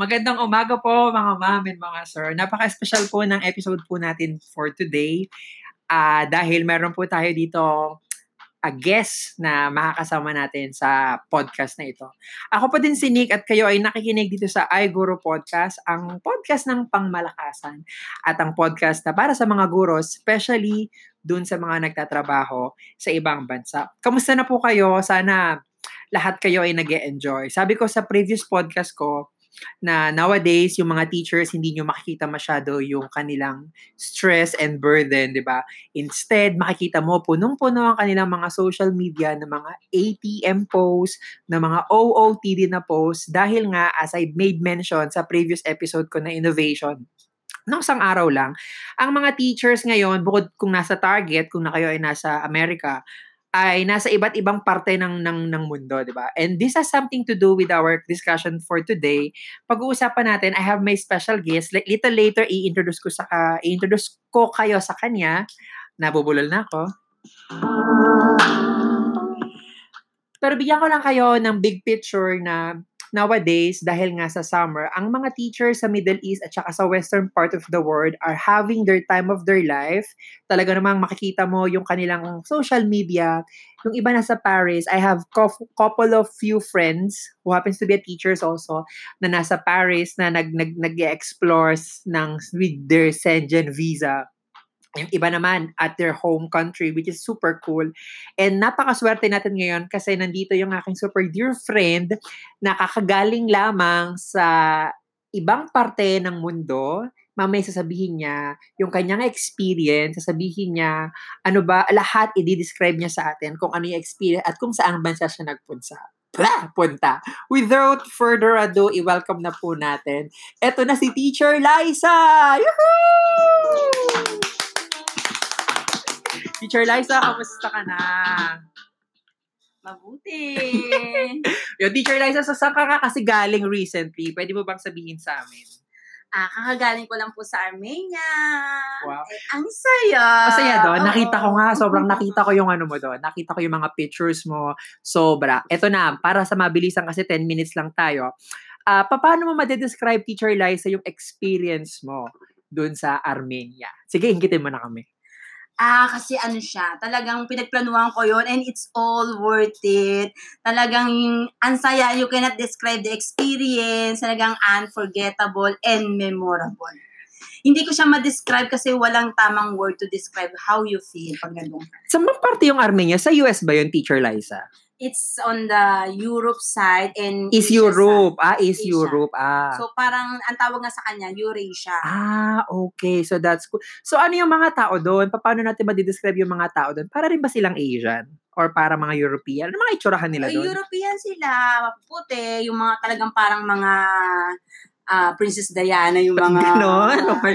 Magandang umaga po mga ma'am and mga sir. Napaka-special po ng episode po natin for today. Uh, dahil meron po tayo dito a guest na makakasama natin sa podcast na ito. Ako po din si Nick at kayo ay nakikinig dito sa iGuru Podcast, ang podcast ng pangmalakasan at ang podcast na para sa mga guro, especially dun sa mga nagtatrabaho sa ibang bansa. Kamusta na po kayo? Sana lahat kayo ay nag enjoy Sabi ko sa previous podcast ko, na nowadays, yung mga teachers, hindi nyo makikita masyado yung kanilang stress and burden, di ba? Instead, makikita mo punong-puno ang kanilang mga social media na mga ATM posts, na mga OOTD na posts, dahil nga, as I made mention sa previous episode ko na innovation, nang isang araw lang, ang mga teachers ngayon, bukod kung nasa Target, kung na kayo ay nasa Amerika, ay nasa iba't ibang parte ng ng ng mundo, 'di ba? And this has something to do with our discussion for today. Pag-uusapan natin, I have my special guest. Little later i-introduce ko sa uh, i-introduce ko kayo sa kanya. Nabubulol na ako. Pero bigyan ko lang kayo ng big picture na nowadays, dahil nga sa summer, ang mga teachers sa Middle East at saka sa western part of the world are having their time of their life. Talaga namang makikita mo yung kanilang social media. Yung iba na sa Paris, I have couple of few friends who happens to be a teachers also na nasa Paris na nag nag nag-explore ng with their Schengen visa yung iba naman at their home country which is super cool. And napakaswerte natin ngayon kasi nandito yung aking super dear friend na kakagaling lamang sa ibang parte ng mundo. Mamaya sasabihin niya yung kanyang experience, sasabihin niya ano ba, lahat i-describe niya sa atin kung ano yung experience at kung saan bansa siya nagpunta punta. Without further ado, i-welcome na po natin. Ito na si Teacher Liza! Yahoo! Teacher Liza, kamusta ka na? Mabuti. Yo, Teacher Liza, so saan ka kasi galing recently? Pwede mo bang sabihin sa amin? Ah, kakagaling ko lang po sa Armenia. Wow. Eh, ang saya. Masaya doon. Nakita ko nga, sobrang nakita ko yung ano mo doon. Nakita ko yung mga pictures mo. Sobra. Ito na, para sa mabilisan kasi 10 minutes lang tayo. Uh, paano mo ma-describe, Teacher Liza, yung experience mo doon sa Armenia? Sige, inggitin mo na kami. Ah, kasi ano siya, talagang pinagplanuhan ko yon and it's all worth it. Talagang ang saya, you cannot describe the experience, talagang unforgettable and memorable. Hindi ko siya ma-describe kasi walang tamang word to describe how you feel pag ganun. Sa mga parte yung Armenia? Sa US ba yun, Teacher Liza? It's on the Europe side and Is Europe. Side. Ah, is Asia. Europe. Ah. So parang ang tawag nga sa kanya Eurasia. Ah, okay. So that's cool. So ano yung mga tao doon? Paano natin ma-describe yung mga tao doon? Para rin ba silang Asian? Or para mga European? Ano mga itsurahan nila doon? European sila, puti, yung mga talagang parang mga uh, Princess Diana, yung mga... Ganon? Okay.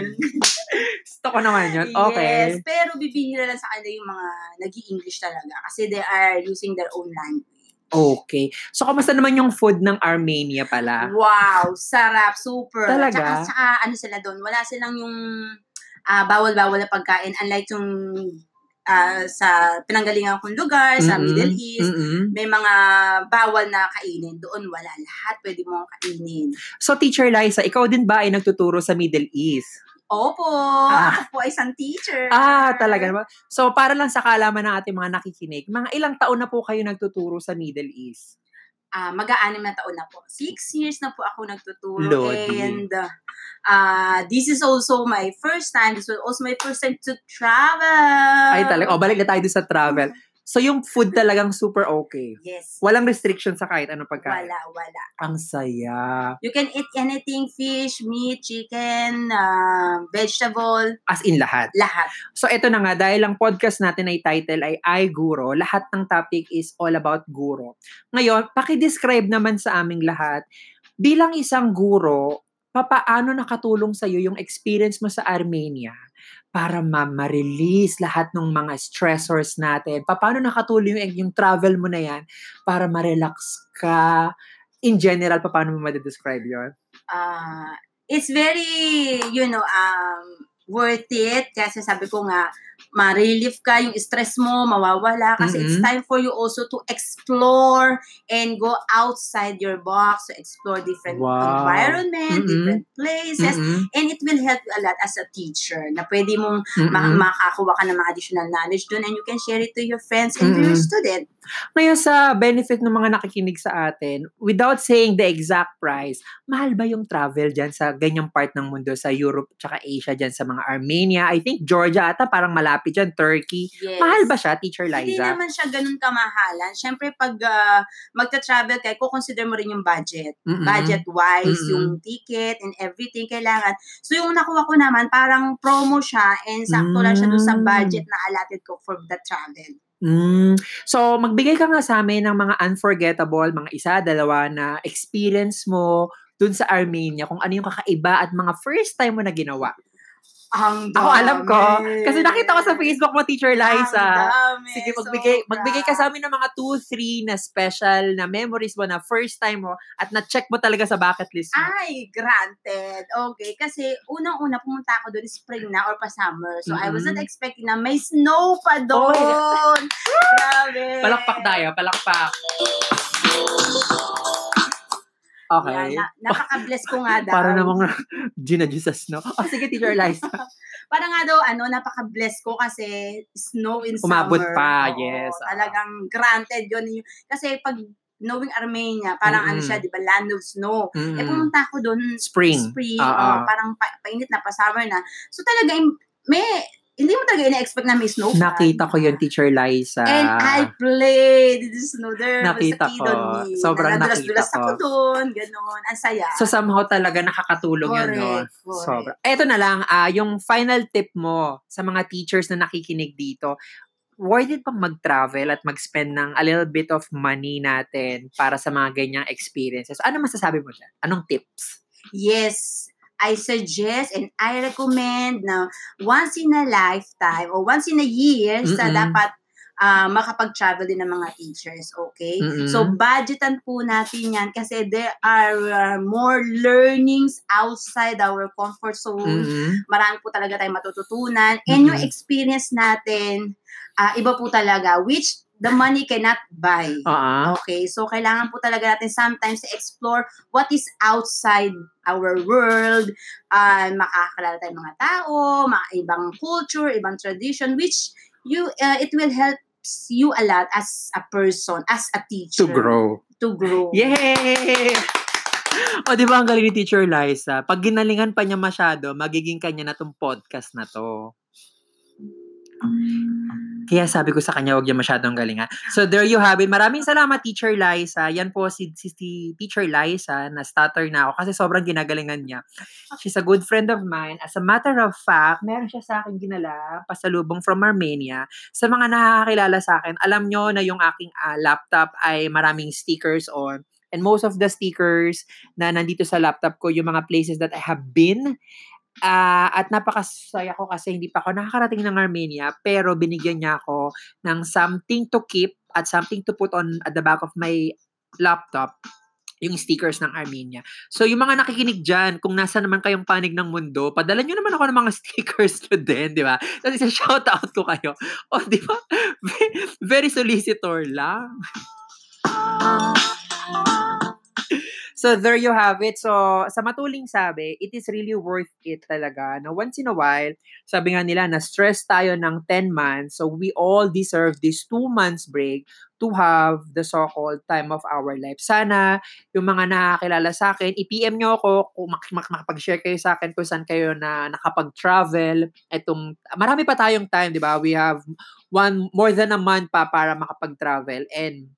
Gusto ko naman yun. Okay. Yes, pero bibihira lang sa kanila yung mga nag english talaga kasi they are using their own language. Okay. So, kamusta naman yung food ng Armenia pala? Wow, sarap, super. Talaga? Tsaka, tsaka ano sila doon, wala silang yung uh, bawal-bawal na pagkain unlike yung uh, sa pinanggalingan kong lugar, sa mm-hmm. Middle East, mm-hmm. may mga bawal na kainin. Doon wala. Lahat pwede mo kainin. So, Teacher Liza, ikaw din ba ay nagtuturo sa Middle East? Opo, ah. ako po ay isang teacher. Ah, talaga naman. So, para lang sa kalaman ng ating mga nakikinig, mga ilang taon na po kayo nagtuturo sa Middle East? Uh, mag-aanim na taon na po. Six years na po ako nagtuturo. Lodi. And uh, this is also my first time. This was also my first time to travel. Ay talaga. O, balik na tayo sa travel. So, yung food talagang super okay. Yes. Walang restriction sa kahit anong pagkain. Wala, wala. Ang saya. You can eat anything, fish, meat, chicken, uh, vegetable. As in lahat. Lahat. So, ito na nga, dahil ang podcast natin ay title ay I Guro, lahat ng topic is all about guro. Ngayon, paki-describe naman sa aming lahat, bilang isang guro, papaano nakatulong sa iyo yung experience mo sa Armenia para ma-release lahat ng mga stressors natin. Paano nakatulong yung, yung travel mo na yan para ma-relax ka? In general, paano mo ma-describe yun? Uh, it's very, you know, um, worth it. Kasi sabi ko nga, ma-relief ka, yung stress mo, mawawala. Kasi it's Mhm. time for you also to explore and go outside your box, to explore different Wow. environment, Mhm. different places. Mm-mm. And it will help you a lot as a teacher na pwede mong Mm-mm. ma- makakuha ka ng mga additional knowledge doon and you can share it to your friends and to your student. Ngayon sa benefit ng mga nakikinig sa atin, without saying the exact price, mahal ba yung travel dyan sa ganyang part ng mundo, sa Europe tsaka Asia dyan sa mga Armenia? I think Georgia ata parang malapit dyan, Turkey. Yes. Mahal ba siya, Teacher Hindi Liza? naman siya ganun kamahalan. Siyempre, pag ah, magta-travel ka, consider mo rin yung budget. Mm-mm. Budget-wise, Mm-mm. yung ticket and everything kailangan. So, yung nakuha ko naman, parang promo siya and sakto lang siya dun sa Mm. budget na allotted ko for the travel. Mm. So, magbigay ka nga sa amin ng mga unforgettable, mga isa, dalawa na experience mo dun sa Armenia, kung ano yung kakaiba at mga first time mo na ginawa. Ang Ako alam ko. dami. Kasi nakita ko sa Facebook mo, Teacher Liza. Ang dami. Sige, magbigay, Sobra. magbigay ka sa amin ng mga 2, 3 na special na memories mo na first time mo at na-check mo talaga sa bucket list mo. Ay, granted. Okay. Kasi unang-una pumunta ako doon spring na or pa summer. So, I was not expecting na may snow pa doon. Grabe. Palakpak tayo, palakpak. Okay. Yan, na, napaka-bless ko nga daw. Para namang Gina Jesus, no? Oh, sige, Teacher Liza. Para nga daw, ano, napaka-bless ko kasi snow in Umabot summer. pa, Oo, yes, ah. Talagang granted yun. Kasi pag knowing Armenia, parang ano Mm-mm. siya, di ba, land of snow. Mm. Eh, pumunta ako doon, Spring. spring, Ah, oh, parang pa, painit na, pa summer na. So talaga, may, hindi mo talaga ina-expect na may snow. Nakita ko yun, Teacher Liza. And I played the snow there. Nakita ko. me. Sobrang Nanadulas-dulas nakita ko. ako doon. Ganon. Ang saya. So somehow talaga nakakatulong yun, no? Correct, correct. Sobra. Eto na lang, ah yung final tip mo sa mga teachers na nakikinig dito, worth it bang mag-travel at mag-spend ng a little bit of money natin para sa mga ganyang experiences? Ano masasabi mo dyan? Anong tips? Yes, I suggest and I recommend na once in a lifetime or once in a year sa Mm-mm. dapat ah, makapag-travel din ng mga teachers, okay? Mm-mm. So, budgetan po natin yan kasi there are uh, more learnings outside our comfort zone. Mm-mm. Marami po talaga tayong matututunan. And yung Mm-mm. experience natin, ah, iba po talaga, which the money cannot buy. Oo. Okay, so kailangan po talaga natin sometimes to explore what is outside our world, uh, makakakilala tayong mga tao, mga ibang culture, ibang tradition, which you uh, it will help you a lot as a person, as a teacher. To grow. To grow. Yay! O, di ba ang galing ni Teacher Liza? Pag ginalingan pa niya masyado, magiging kanya na tong podcast na to. Kaya sabi ko sa kanya, huwag niya masyadong galingan. So, there you have it. Maraming salamat, Teacher Liza. Yan po si, si, si Teacher Liza, na stutter na ako kasi sobrang ginagalingan niya. She's a good friend of mine. As a matter of fact, meron siya sa akin ginala, pasalubong from Armenia. Sa mga nakakakilala sa akin, alam nyo na yung aking ah, laptop ay maraming stickers on. And most of the stickers na nandito sa laptop ko, yung mga places that I have been, Ah, at napakasaya ko kasi hindi pa ako nakakarating ng Armenia, pero binigyan niya ako ng something to keep at something to put on at the back of my laptop yung stickers ng Armenia. So, yung mga nakikinig dyan, kung nasa naman kayong panig ng mundo, padala nyo naman ako ng mga stickers nyo din, di ba? Tapos isa shout out ko kayo. O, di ba? Very solicitor lang. So, there you have it. So, sa matuling sabi, it is really worth it talaga na once in a while, sabi nga nila, na-stress tayo ng 10 months, so we all deserve this 2 months break to have the so-called time of our life. Sana, yung mga nakakilala sa akin, i-PM nyo ako kung mak- mak- makapag-share kayo sa akin kung saan kayo na nakapag-travel. Etong, marami pa tayong time, di ba? We have one, more than a month pa para makapag-travel. And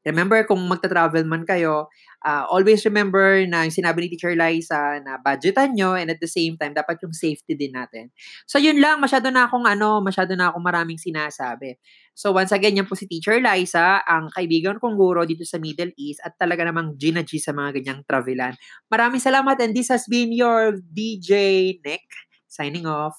Remember, kung magta-travel man kayo, uh, always remember na yung sinabi ni Teacher Liza na budgetan nyo and at the same time, dapat yung safety din natin. So, yun lang. Masyado na akong ano, masyado na akong maraming sinasabi. So, once again, yan po si Teacher Liza, ang kaibigan kong guro dito sa Middle East at talaga namang Gina sa mga ganyang travelan. Maraming salamat and this has been your DJ Nick signing off.